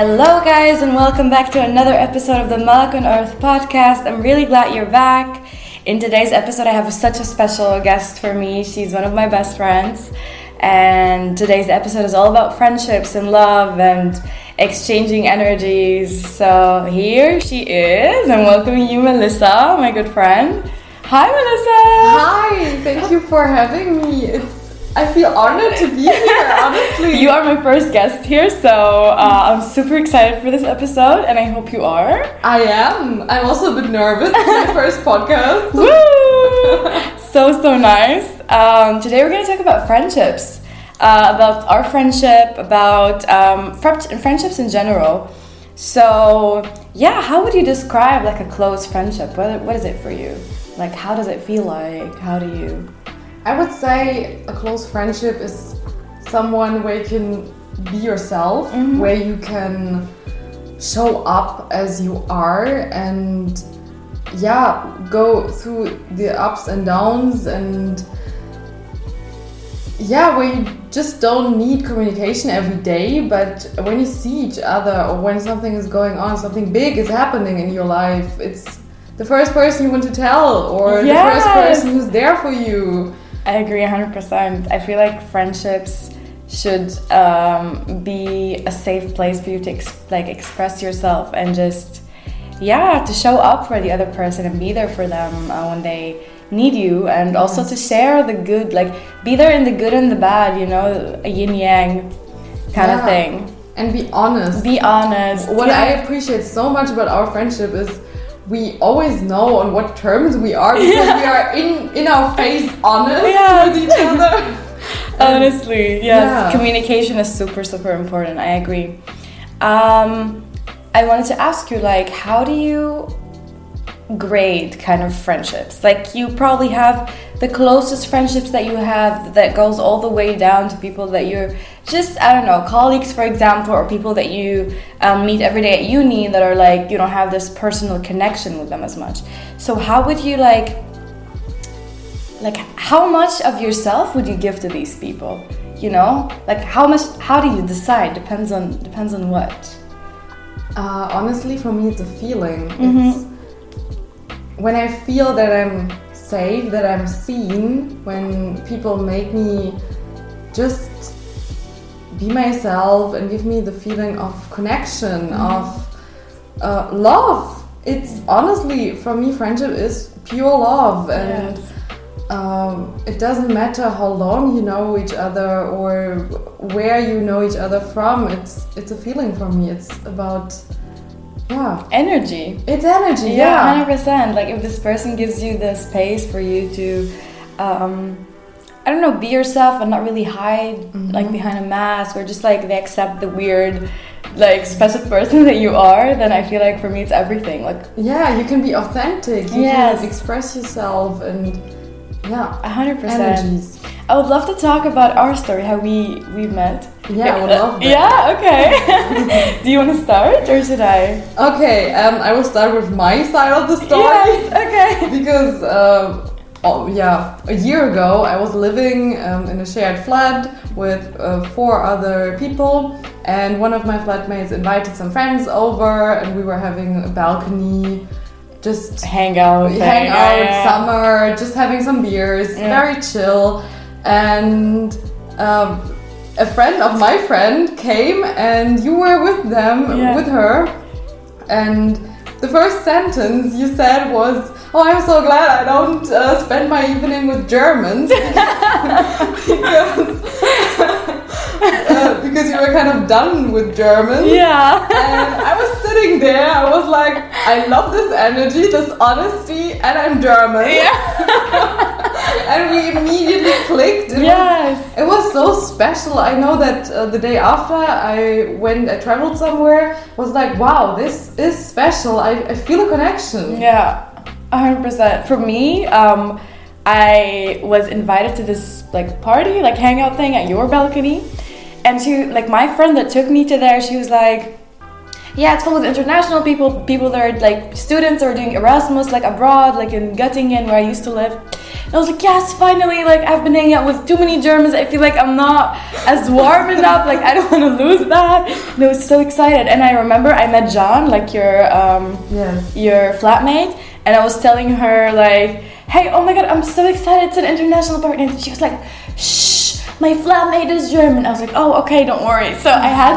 Hello, guys, and welcome back to another episode of the Malak on Earth podcast. I'm really glad you're back. In today's episode, I have such a special guest for me. She's one of my best friends, and today's episode is all about friendships and love and exchanging energies. So here she is. I'm welcoming you, Melissa, my good friend. Hi, Melissa. Hi, thank you for having me. It's I feel honored to be here, honestly. You are my first guest here, so uh, I'm super excited for this episode, and I hope you are. I am. I'm also a bit nervous. It's my first podcast. Woo! so, so nice. Um, today we're going to talk about friendships, uh, about our friendship, about um, friendships in general. So, yeah, how would you describe like a close friendship? What, what is it for you? Like, how does it feel like? How do you I would say a close friendship is someone where you can be yourself, mm-hmm. where you can show up as you are and yeah, go through the ups and downs and yeah, where you just don't need communication every day, but when you see each other or when something is going on, something big is happening in your life, it's the first person you want to tell or yes. the first person who's there for you. I agree 100%. I feel like friendships should um, be a safe place for you to ex- like express yourself and just yeah to show up for the other person and be there for them uh, when they need you and also to share the good like be there in the good and the bad you know a yin yang kind yeah. of thing and be honest be honest what yeah. i appreciate so much about our friendship is we always know on what terms we are because yeah. we are in in our face honest yeah. with each other. Honestly, yes, yeah. communication is super super important. I agree. Um, I wanted to ask you, like, how do you grade kind of friendships? Like, you probably have the closest friendships that you have that goes all the way down to people that you're just I don't know colleagues for example or people that you um, meet every day at uni that are like you don't have this personal connection with them as much. So how would you like like how much of yourself would you give to these people? You know? Like how much how do you decide? Depends on depends on what. Uh, honestly for me it's a feeling. Mm-hmm. it's when i feel that i'm safe, that I'm seen when people make me just be myself and give me the feeling of connection, mm. of uh, love. It's honestly, for me, friendship is pure love. And yes. um, it doesn't matter how long you know each other or where you know each other from. It's, it's a feeling for me. It's about yeah energy it's energy yeah, yeah 100% like if this person gives you the space for you to um, I don't know, be yourself and not really hide mm-hmm. like behind a mask or just like they accept the weird like special person that you are, then I feel like for me it's everything. Like Yeah, you can be authentic. You yes. can express yourself and yeah. hundred percent. I would love to talk about our story, how we we met. Yeah, I would love that. Yeah, okay. Do you want to start or should I? Okay, um, I will start with my side of the story. Yes, okay. because, uh, oh, yeah, a year ago I was living um, in a shared flat with uh, four other people, and one of my flatmates invited some friends over, and we were having a balcony just hang out, hang out, yeah. summer, just having some beers, yeah. very chill, and. Um, a friend of my friend came and you were with them, yeah. with her, and the first sentence you said was, "Oh, I'm so glad I don't uh, spend my evening with Germans because." Uh, because you were kind of done with German. Yeah. and I was sitting there, I was like, I love this energy, this honesty, and I'm German. Yeah. and we immediately clicked. It yes. Was, it was so special. I know that uh, the day after I went, I traveled somewhere, was like, wow, this is special. I, I feel a connection. Yeah, 100%. For me, um, I was invited to this like party, like hangout thing at your balcony. And she, like my friend that took me to there, she was like, yeah, it's full of international people, people that are like students or doing Erasmus, like abroad, like in Göttingen where I used to live. And I was like, yes, finally, like I've been hanging out with too many Germans. I feel like I'm not as warm enough. Like I don't want to lose that. And I was so excited. And I remember I met John, like your um, Yes. your flatmate, and I was telling her like, "Hey, oh my god, I'm so excited! It's an international party." And she was like, "Shh, my flatmate is German." I was like, "Oh, okay, don't worry." So I had,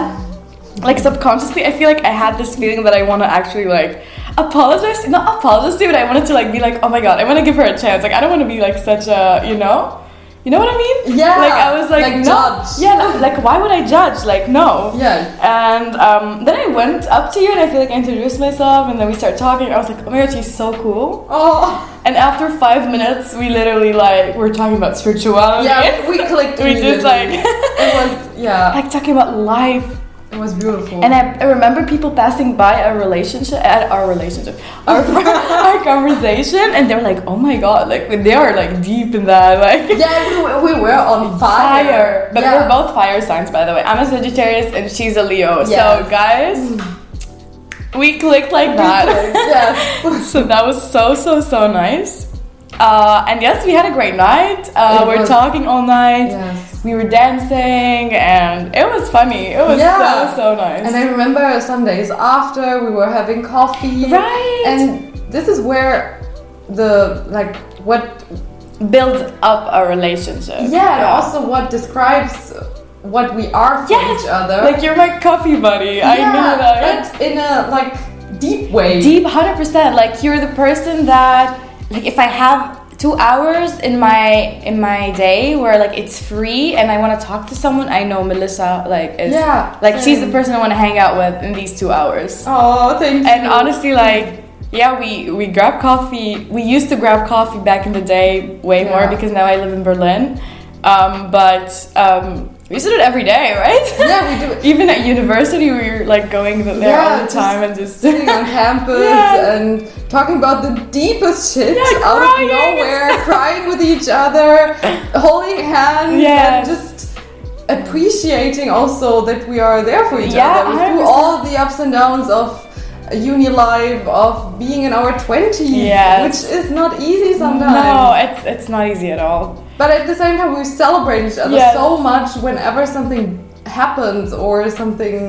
like, subconsciously, I feel like I had this feeling that I want to actually like apologize, not apologize but I wanted to like be like, "Oh my god, I want to give her a chance." Like, I don't want to be like such a, you know. You know what I mean? Yeah, Like I was like, like no. judge. Yeah, no, like why would I judge? Like no. Yeah. And um, then I went up to you and I feel like I introduced myself and then we started talking. I was like, oh my god, she's so cool. Oh. And after five minutes, we literally like were talking about spirituality. Yeah, we clicked. we just like it was yeah, like talking about life. It was beautiful. And I, I remember people passing by our relationship, at our relationship, our, our conversation, and they were like, "Oh my god!" Like they are like deep in that, like yeah, we, were- we were on fire. fire. But yeah. we're both fire signs, by the way. I'm a Sagittarius and she's a Leo. So Yes. guys, we clicked like that. yes. so that was so so so nice. Uh, and yes, we had a great night. Uh, we're was- talking all night. Yes. We were dancing, and it was funny. It was Yeah. so so nice. And I remember some days after we were having coffee. Right. And this is where the like what builds up a relationship. yeah, and also what describes what we are for Yes. each other. Like you're my coffee buddy. I know that. but in a like deep way. Deep, hundred percent. Like you're the person that, like, if I have two hours in my in my day where like it's free and I want to talk to someone, I know Melissa like is Yeah, like she's the person I want to hang out with in these two hours. Oh, thank you. And honestly, like. Yeah, we, we grab coffee. We used to grab coffee back in the day way more because now I live in Berlin. Um, but um, we used to do it every day, right? yeah, we do. It. Even at university, we were like going there Yeah, all the time and just sitting on campus Yes. and talking about the deepest shit Yeah, out of nowhere, crying with each other, holding hands, and just appreciating also that we are there for each Yeah, other through all the ups and downs of uni life, of being in our 20s, Yes. which is not easy sometimes. No, it's it's not easy at all. But at the same time, we celebrate each other Yes. so much whenever something happens or something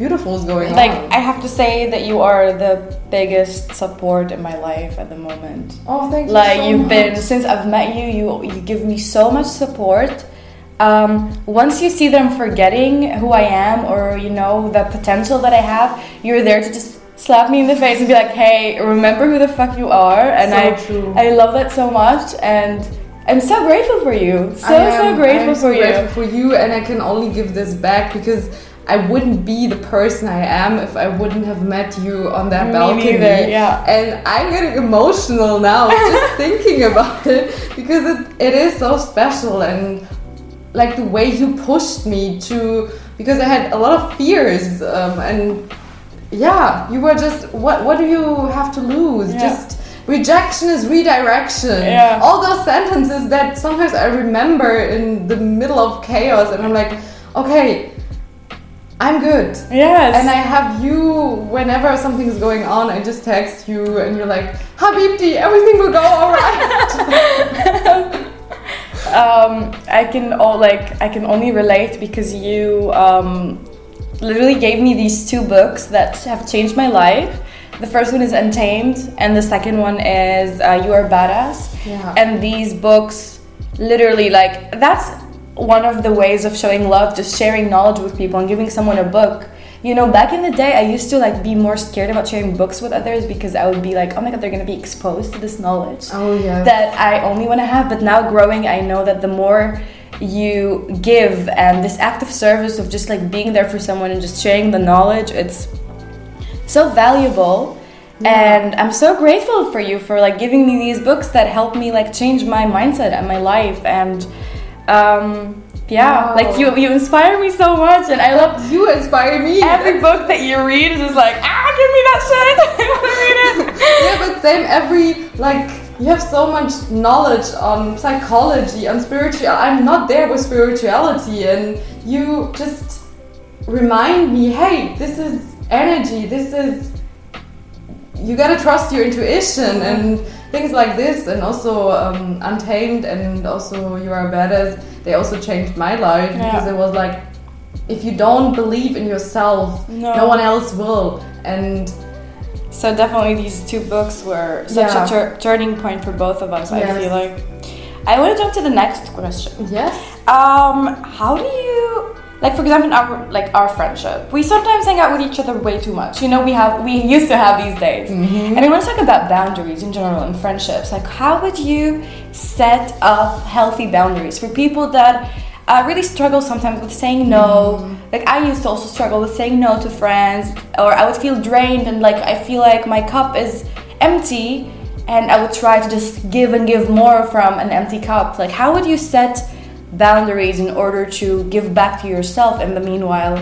beautiful is going Like on. Like I have to say that you are the biggest support in my life at the moment. oh, thank you. Like so you've been since I've met you, you you give me so much support. Um, once you see that I'm forgetting who I am or you know the potential that I have, you're there to just slap me in the face and be like, "Hey, remember who the fuck you are." And So I true. I love that so much and I'm so grateful for you. So I so grateful I'm so for you. grateful for you, and I can only give this back because I wouldn't be the person I am if I wouldn't have met you on that Me balcony. neither, yeah. And I'm getting emotional now just thinking about it because it, it is so special and like the way you pushed me to because I had a lot of fears um, and yeah, you were just what what do you have to lose? Yeah. Just rejection is redirection. Yeah. All those sentences that sometimes I remember in the middle of chaos and I'm like, okay, I'm good. Yes. And I have you whenever something's going on, I just text you and you're like, Habibti, everything will go alright. um, I can all like I can only relate because you um, literally gave me these two books that have changed my life. The first one is Untamed, and the second one is uh, You Are Badass. Yeah. And these books, literally, like that's one of the ways of showing love, just sharing knowledge with people and giving someone a book. You know, back in the day, I used to like be more scared about sharing books with others because I would be like, oh my god, they're gonna be exposed to this knowledge oh yeah. that I only want to have. But now growing, I know that the more you give and this act of service of just like being there for someone and just sharing the knowledge, it's so valuable. And I'm so grateful for you for like giving me these books that help me like change my mindset and my life. And um, yeah, Wow. like you you inspire me so much, and I love you inspire me. every book that you read is just like ah, give me that shit. I want to read it. yeah, but same every like you have so much knowledge on psychology, on spiritual. I'm not there with spirituality, and you just remind me, hey, this is energy. This is you gotta trust your intuition and things like this. And also um, Untamed and also You Are Badass. They also changed my life Yeah. because it was like if you don't believe in yourself, No. no, one else will. And So definitely these two books were such Yeah. a tur- turning point for both of us. I feel like. I want to jump to the next question. yes, Um, how do you like, for example, our like our friendship? We sometimes hang out with each other way too much. You know, we have we used to have these days, and I want to talk about boundaries in general in friendships. Like, how would you set up healthy boundaries for people that uh, really struggle sometimes with saying no? Like, I used to also struggle with saying no to friends, or I would feel drained and like I feel like my cup is empty. And I would try to just give and give more from an empty cup. Like, how would you set boundaries in order to give back to yourself in the meanwhile.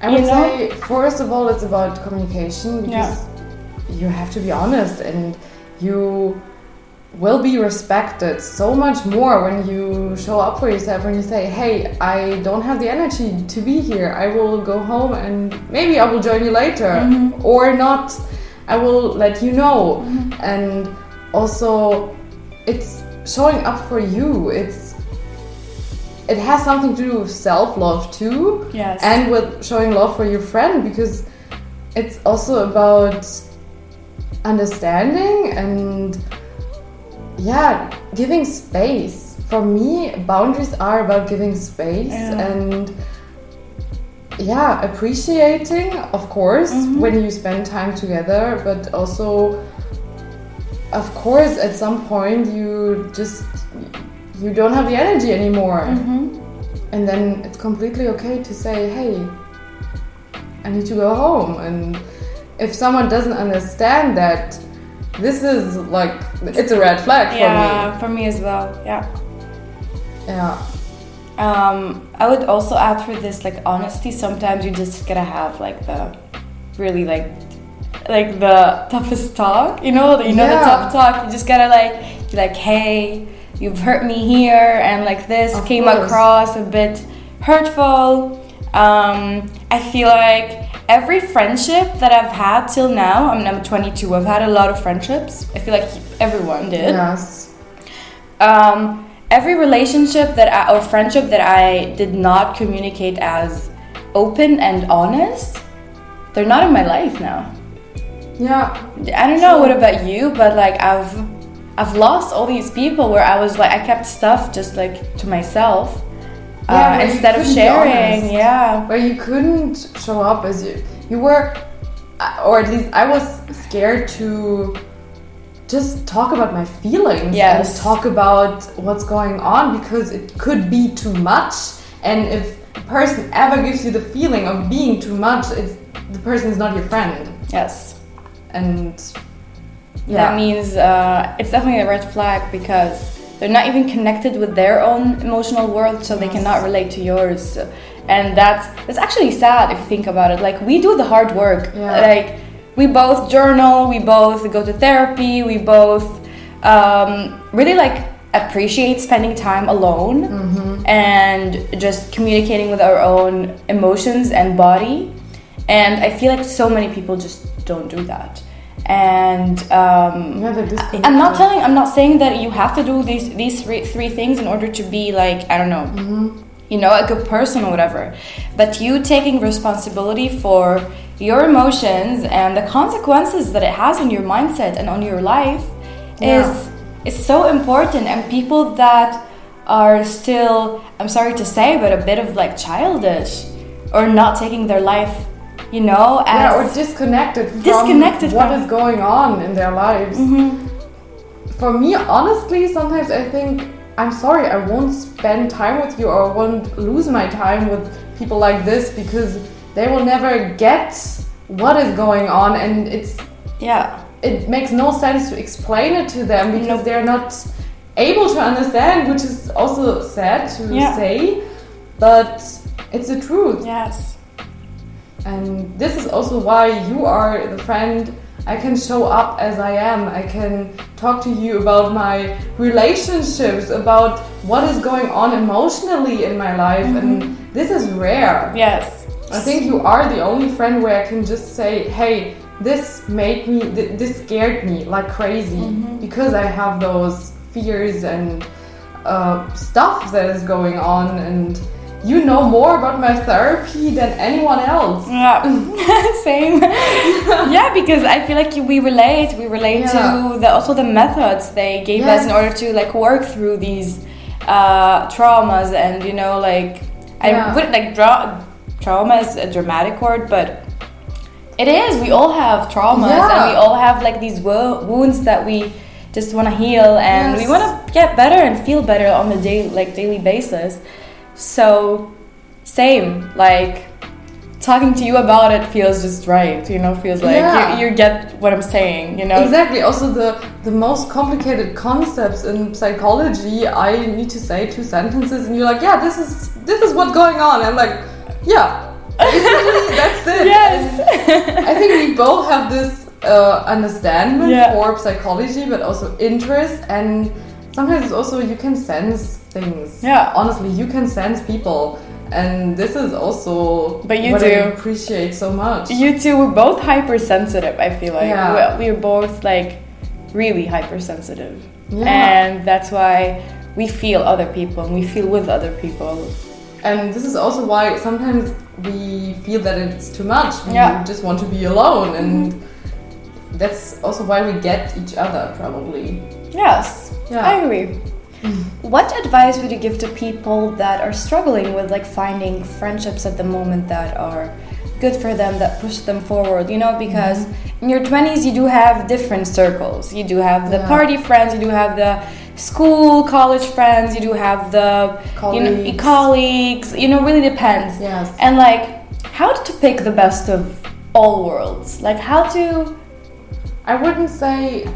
I would You know? say first of all, it's about communication because you have to be honest and you will be respected so much more when you show up for yourself when you say hey i don't have the energy to be here. I will go home and maybe i will join you later. Mm-hmm. Or not i will let you know. Mm-hmm. And also it's showing up for you. It's it has something to do with self-love too Yes. and with showing love for your friend because it's also about understanding and yeah giving space for me boundaries are about giving space Yeah. and yeah appreciating of course Mm-hmm. when you spend time together but also of course at some point you just you don't have the energy anymore Mm-hmm. and then it's completely okay to say hey i need to go home and if someone doesn't understand that this is like it's a red flag for yeah, for me as well. Yeah. yeah Um, I would also add for this like honesty. Sometimes you just gotta have like the really like like the toughest talk. You know, you know the tough talk. You just gotta like be like, hey, you've hurt me here, and like this Of came course. across a bit hurtful. Um, I feel like every friendship that I've had till now, I'm I'm 22. I've had a lot of friendships. I feel like everyone did yes um, every relationship that I, or friendship that I did not communicate as open and honest, they're not in my life now. yeah I don't know what about you, but like I've I've lost all these people where I was like I kept stuff just like to myself Yeah, uh, instead of sharing. Yeah, where you couldn't show up as you you were uh, or at least i was scared to just talk about my feelings Yes. and talk about what's going on because it could be too much and if a person ever gives you the feeling of being too much it's the person is not your friend yes. and That means uh, it's definitely a red flag because they're not even connected with their own emotional world, so they cannot relate to yours. And that's that's actually sad if you think about it. Like we do the hard work. Yeah. Like we both journal, we both go to therapy, we both um, really like appreciate spending time alone and just communicating with our own emotions and body. And I feel like so many people just don't do that. And um, yeah they're I- I'm not telling. I'm not saying that you have to do these these three three things in order to be like I don't know, you know, a good person or whatever. But you taking responsibility for your emotions and the consequences that it has on your mindset and on your life Yeah. is is so important. And people that are still, I'm sorry to say, but a bit of like childish or not taking their life, you know, as yeah, or disconnected from Disconnected what from- is going on in their lives. Mm-hmm. For me, honestly, sometimes I think I'm sorry, I won't spend time with you or I won't lose my time with people like this because they will never get what is going on and it's yeah. it makes no sense to explain it to them because Nope. they're not able to understand, which is also sad to Yeah. say, but it's the truth. Yes. And this is also why you are the friend I can show up as I am. I can talk to you about my relationships, about what is going on emotionally in my life. And this is rare. Yes. I think you are the only friend where I can just say, hey, this made me, th- this scared me like crazy Mm-hmm. because I have those fears and uh, stuff that is going on, and you know more about my therapy than anyone else. Yeah, same. yeah, because I feel like we relate. We relate Yeah. to the also the methods they gave us in order to like work through these uh, traumas, and you know, like I Yeah. would like draw trauma is a dramatic word, but it is. We all have traumas, and we all have like these wo- wounds that we just want to heal, and we want to get better and feel better on the day like daily basis. So, same like talking to you about it feels just right you know feels like Yeah. you, you get what i'm saying you know Exactly. Also, the the most complicated concepts in psychology, I need to say two sentences, and you're like, yeah, this is this is what's going on. I'm like, yeah, that's it. yes I think we both have this uh, understanding Yeah. for psychology, but also interest, and sometimes it's also you can sense things. Yeah. honestly, you can sense people, and this is also But you what I do. appreciate so much. you two we're both hypersensitive i feel like Yeah. we're, we're both like really hypersensitive Yeah. and that's why we feel other people and we feel with other people And this is also why sometimes we feel that it's too much. We Yeah. Mm-hmm. just want to be alone, and that's also why we get each other, probably. yes Yeah. i agree what advice would you give to people that are struggling with like finding friendships at the moment that are good for them that push them forward you know because mm-hmm. in your 20s you do have different circles you do have the Yeah. party friends you do have the school college friends you do have the you know Colleagues. colleagues you know really depends Yes. and like how to pick the best of all worlds like how to I wouldn't say.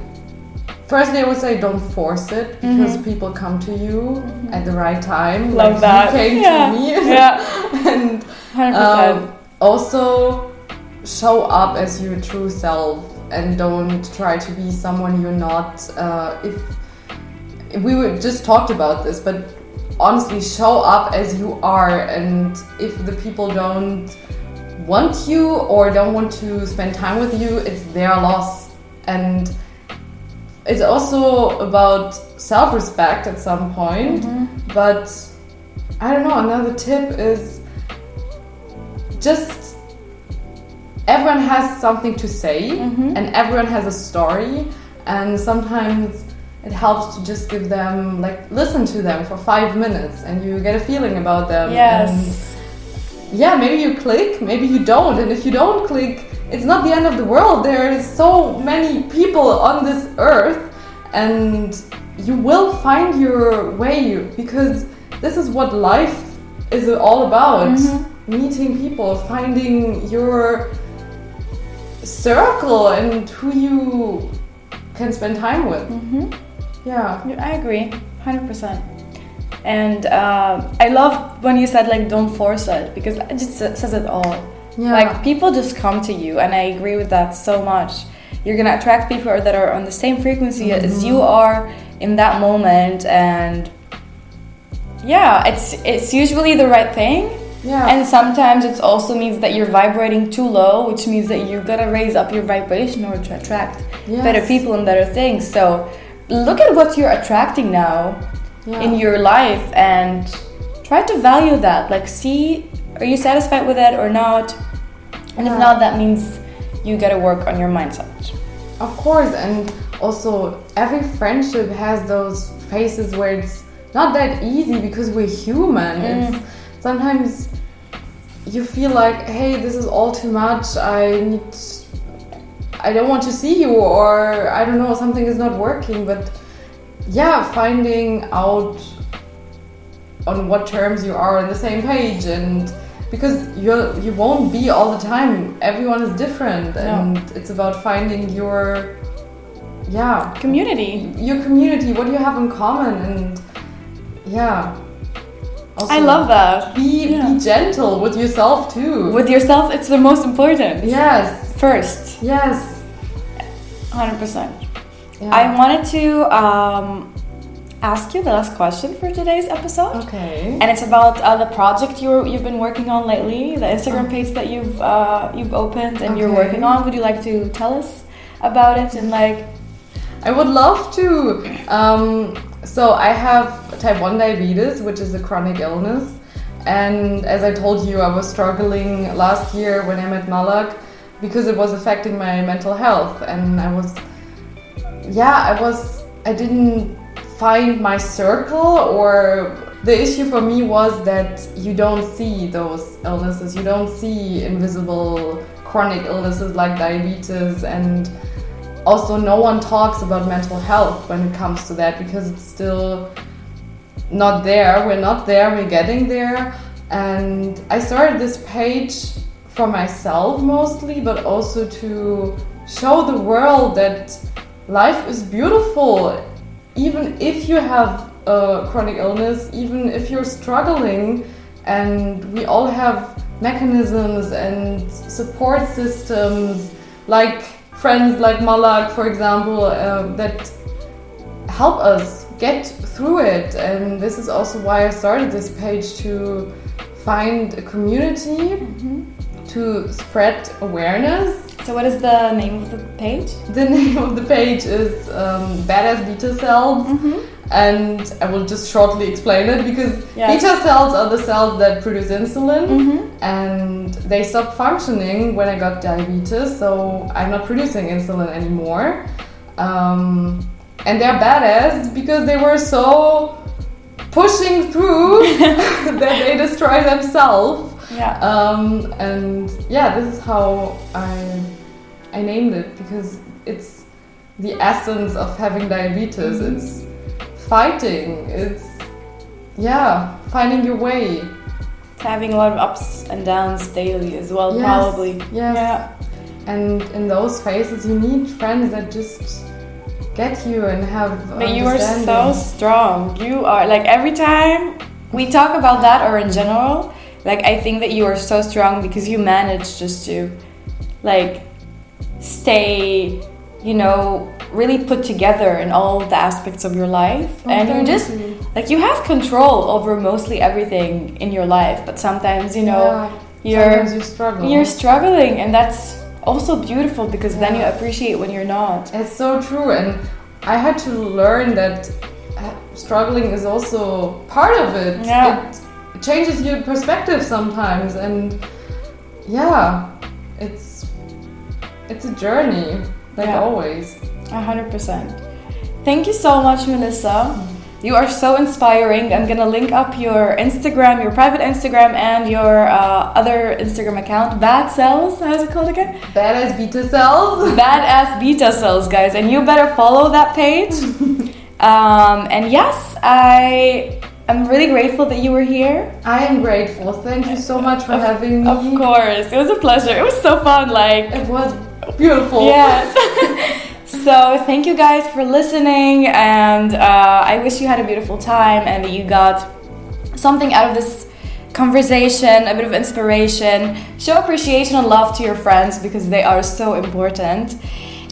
Firstly, I would say don't force it because people come to you at the right time. Mm-hmm. Love like that. You came Yeah. to me. Yeah. and 100% um, also show up as your true self and don't try to be someone you're not. Uh, if we were just talked about this, but honestly, show up as you are, and if the people don't want you or don't want to spend time with you, it's their loss. And it's also about self respect at some point. Mm-hmm. But I don't know, another tip is just everyone has something to say mm-hmm. and everyone has a story, and sometimes it helps to just give them, like, listen to them for five minutes and you get a feeling about them. yes yeah, maybe you click, maybe you don't. And if you don't click, it's not the end of the world. There is so many people on this earth, and you will find your way because this is what life is all about meeting people, finding your circle, and who you can spend time with. Yeah. Yeah, I agree, hundred percent. And uh, I love when you said like don't force it because it just says it all. Yeah. Like people just come to you, and I agree with that so much. You're gonna attract people that are on the same frequency mm-hmm. as you are in that moment, and yeah, it's it's usually the right thing. Yeah. And sometimes it also means that you're vibrating too low, which means that you gotta raise up your vibration in order to attract Yes. better people and better things. So look at what you're attracting now Yeah. in your life and try to value that. Like, see, are you satisfied with it or not? And if uh, not, that means you gotta work on your mindset. Of course, and also every friendship has those phases where it's not that easy because we're human. Mm. It's sometimes you feel like, hey, this is all too much. I need, I don't want to see you, or I don't know, something is not working. But yeah, finding out on what terms you are on the same page and because you you won't be all the time everyone is different and it's about finding your yeah Community. your community what you have in common and yeah also I love that. be Yeah. be gentle with yourself too With yourself, it's the most important. yes First, yes 100%. yeah. I wanted to um, ask you the last question for today's episode. Okay. And it's about uh, the project you you've been working on lately, the Instagram page that you've uh, you've opened and you're working on. Would you like to tell us about it and like? I would love to. Um, so I have type 1 diabetes, which is a chronic illness. And as I told you, I was struggling last year when I met Malak because it was affecting my mental health. And I was, yeah, I was, I didn't find my circle or the issue for me was that you don't see those illnesses. You don't see invisible chronic illnesses like diabetes and also no one talks about mental health when it comes to that because it's still not there. We're not there. We're getting there. And i started this page for myself mostly but also to show the world that life is beautiful even if you have a chronic illness even if you're struggling and we all have mechanisms and support systems like friends like Malak, for example, uh, that help us get through it. And this is also why I started this page to find a community to spread awareness. So what is the name of the page? The name of the page is um, Badass Beta Cells. And I will just shortly explain it because Yes. beta cells are the cells that produce insulin Mm-hmm. and they stopped functioning when I got diabetes, so I'm not producing insulin anymore. Um, and they're badass because they were so pushing through that they destroy themselves. Yeah. Um, and yeah, this is how I I named it because it's the essence of having diabetes. It's fighting. It's yeah, finding your way. Having a lot of ups and downs daily as well, Yes, probably. yes. Yeah. And in those phases, you need friends that just get you and have. But you are so strong. You are like every time we talk about that or in general, like I think that you are so strong because you manage just to like stay, you know, really put together in all the aspects of your life. Oh, and you just you. like you have control over mostly everything in your life, but sometimes, you know, Yeah, you're sometimes you struggle. you're struggling and that's also beautiful because then you appreciate when you're not. It's so true, and I had to learn that uh, struggling is also part of it. Yeah. It changes your perspective sometimes, and yeah, it's it's a journey, like Yeah. always. A hundred percent. Thank you so much, Melissa. You are so inspiring. I'm gonna link up your Instagram, your private Instagram, and your uh, other Instagram account, Bad Cells. How's it called again? Badass beta cells. Badass Beta Cells, guys, and you better follow that page. um, and yes, I am really grateful that you were here. I am grateful. Thank you so much for having me. Of course, it was a pleasure. It was so fun. Like It was beautiful. Yes. so thank you guys for listening, and uh, I wish you had a beautiful time and that you got something out of this conversation, a bit of inspiration. Show appreciation and love to your friends because they are so important.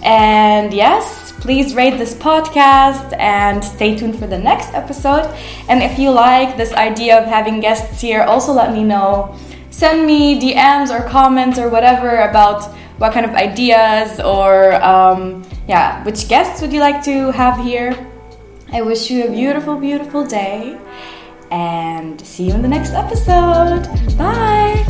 And yes, please rate this podcast and stay tuned for the next episode. And if you like this idea of having guests here, also let me know. Send me DMs or comments or whatever about what kind of ideas or um, yeah, which guests would you like to have here? I wish you a beautiful, beautiful day and see you in the next episode. Bye.